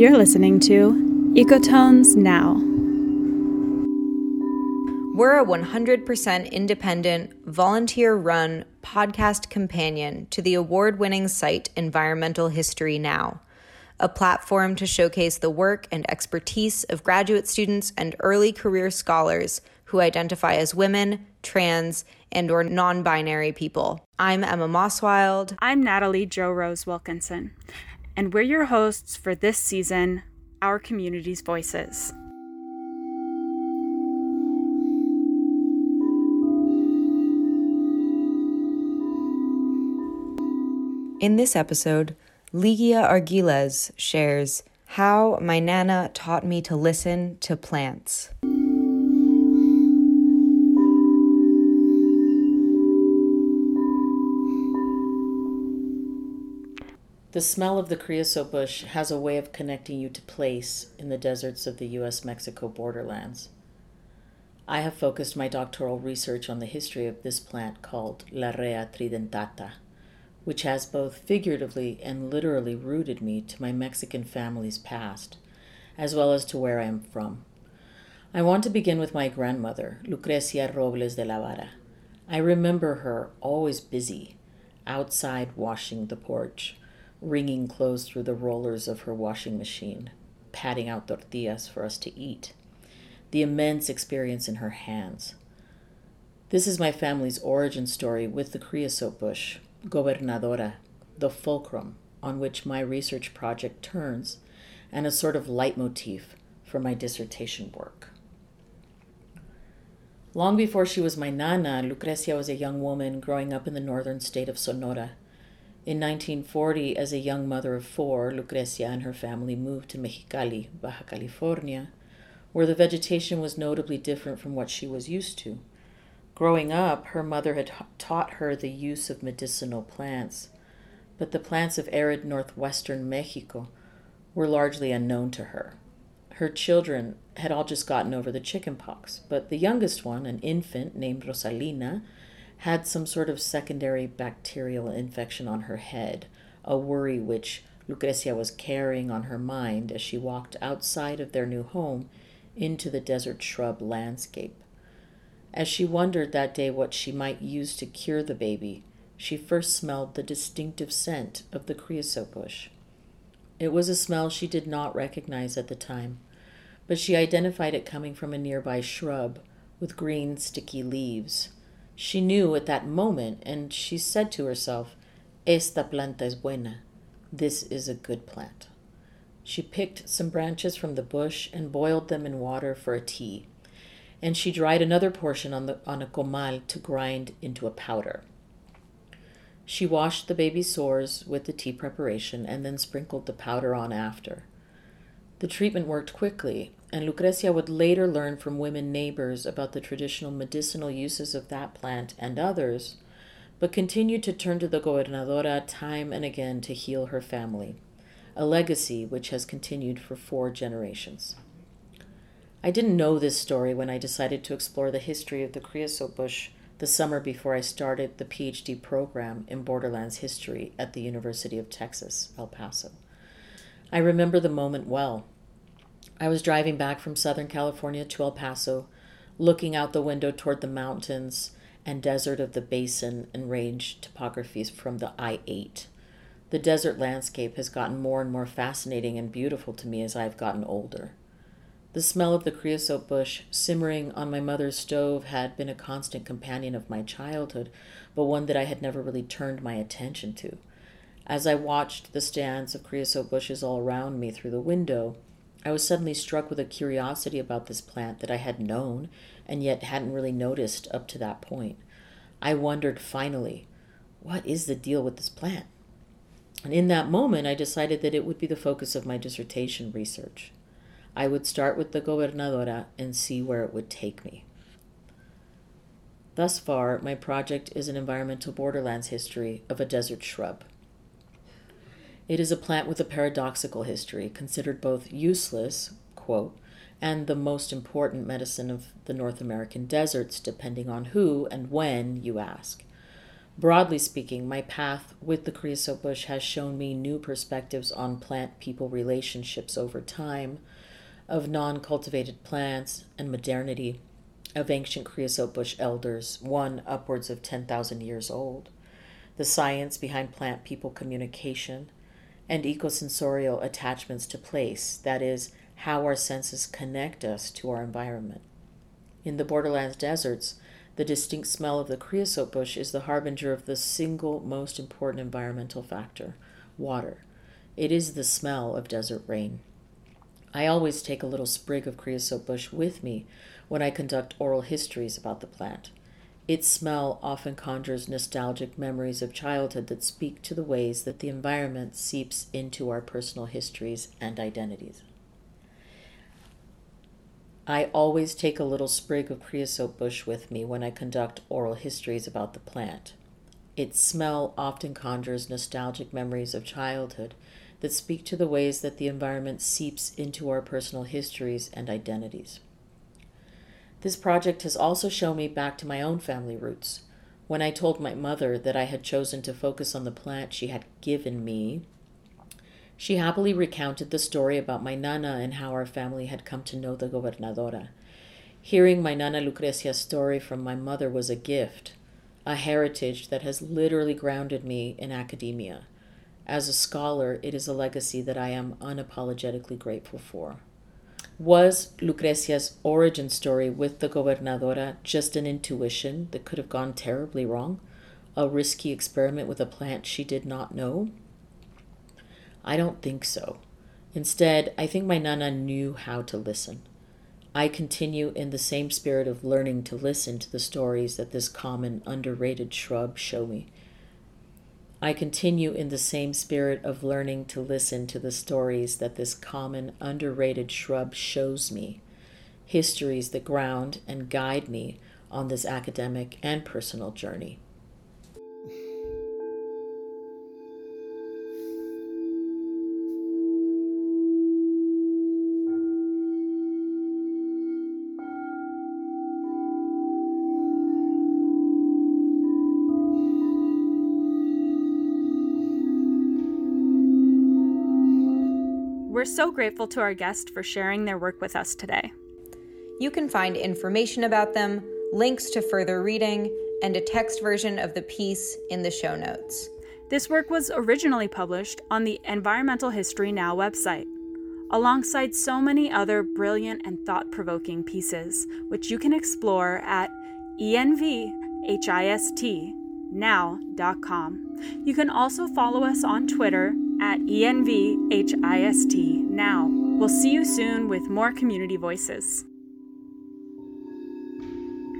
You're listening to Ecotones Now. We're a 100% independent, volunteer run podcast companion to the award winning site Environmental History Now, a platform to showcase the work and expertise of graduate students and early career scholars who identify as women, trans, and or non-binary people. I'm Emma Moesswilde. I'm Natalie Jo Rose Wilkinson, and we're your hosts for this season, Our Community's Voices. In this episode, Ligia Arguilez shares how my nana taught me to listen to plants. The smell of the creosote bush has a way of connecting you to place in the deserts of the US Mexico borderlands. I have focused my doctoral research on the history of this plant called Larrea tridentata, which has both figuratively and literally rooted me to my Mexican family's past, as well as to where I am from. I want to begin with my grandmother, Lucrecia Robles de la Vara. I remember her always busy, outside washing the porch wringing clothes through the rollers of her washing machine, patting out tortillas for us to eat, the immense experience in her hands. This is my family's origin story with the creosote bush, Gobernadora, the fulcrum on which my research project turns, and a sort of leitmotif for my dissertation work. Long before she was my nana, Lucrecia was a young woman growing up in the northern state of Sonora in 1940, as a young mother of four, Lucrecia and her family moved to Mexicali, Baja California, where the vegetation was notably different from what she was used to. Growing up, her mother had taught her the use of medicinal plants, but the plants of arid northwestern Mexico were largely unknown to her. Her children had all just gotten over the chickenpox, but the youngest one, an infant named Rosalina, had some sort of secondary bacterial infection on her head, a worry which Lucrecia was carrying on her mind as she walked outside of their new home into the desert shrub landscape. As she wondered that day what she might use to cure the baby, she first smelled the distinctive scent of the creosote bush. It was a smell she did not recognize at the time, but she identified it coming from a nearby shrub with green, sticky leaves. She knew at that moment, and she said to herself, Esta planta es buena. This is a good plant. She picked some branches from the bush and boiled them in water for a tea. And she dried another portion on, the, on a comal to grind into a powder. She washed the baby's sores with the tea preparation and then sprinkled the powder on after. The treatment worked quickly, and Lucrecia would later learn from women neighbors about the traditional medicinal uses of that plant and others, but continued to turn to the gobernadora time and again to heal her family, a legacy which has continued for four generations. I didn't know this story when I decided to explore the history of the creosote bush the summer before I started the PhD program in Borderlands history at the University of Texas, El Paso. I remember the moment well. I was driving back from Southern California to El Paso, looking out the window toward the mountains and desert of the basin and range topographies from the I 8. The desert landscape has gotten more and more fascinating and beautiful to me as I've gotten older. The smell of the creosote bush simmering on my mother's stove had been a constant companion of my childhood, but one that I had never really turned my attention to. As I watched the stands of creosote bushes all around me through the window, I was suddenly struck with a curiosity about this plant that I had known and yet hadn't really noticed up to that point. I wondered finally, what is the deal with this plant? And in that moment, I decided that it would be the focus of my dissertation research. I would start with the gobernadora and see where it would take me. Thus far, my project is an environmental borderlands history of a desert shrub. It is a plant with a paradoxical history, considered both useless, quote, and the most important medicine of the North American deserts, depending on who and when you ask. Broadly speaking, my path with the creosote bush has shown me new perspectives on plant people relationships over time, of non cultivated plants and modernity, of ancient creosote bush elders, one upwards of 10,000 years old, the science behind plant people communication, and ecosensorial attachments to place, that is, how our senses connect us to our environment. In the borderlands deserts, the distinct smell of the creosote bush is the harbinger of the single most important environmental factor water. It is the smell of desert rain. I always take a little sprig of creosote bush with me when I conduct oral histories about the plant. Its smell often conjures nostalgic memories of childhood that speak to the ways that the environment seeps into our personal histories and identities. I always take a little sprig of creosote bush with me when I conduct oral histories about the plant. Its smell often conjures nostalgic memories of childhood that speak to the ways that the environment seeps into our personal histories and identities. This project has also shown me back to my own family roots. When I told my mother that I had chosen to focus on the plant she had given me, she happily recounted the story about my nana and how our family had come to know the gobernadora. Hearing my nana Lucrecia's story from my mother was a gift, a heritage that has literally grounded me in academia. As a scholar, it is a legacy that I am unapologetically grateful for. Was Lucrecia's origin story with the gobernadora just an intuition that could have gone terribly wrong? A risky experiment with a plant she did not know? I don't think so. Instead, I think my Nana knew how to listen. I continue in the same spirit of learning to listen to the stories that this common, underrated shrub show me. I continue in the same spirit of learning to listen to the stories that this common, underrated shrub shows me, histories that ground and guide me on this academic and personal journey. We're so grateful to our guest for sharing their work with us today. You can find information about them, links to further reading, and a text version of the piece in the show notes. This work was originally published on the Environmental History Now website, alongside so many other brilliant and thought provoking pieces, which you can explore at envhistnow.com. You can also follow us on Twitter at ENVHIST now. We'll see you soon with more community voices.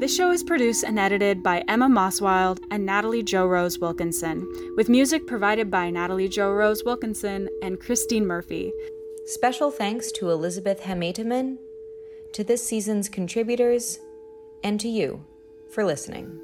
This show is produced and edited by Emma Moesswilde and Natalie Jo Rose Wilkinson, with music provided by Natalie Jo Rose Wilkinson and Christine Murphy. Special thanks to Elizabeth Hameeteman, to this season's contributors, and to you for listening.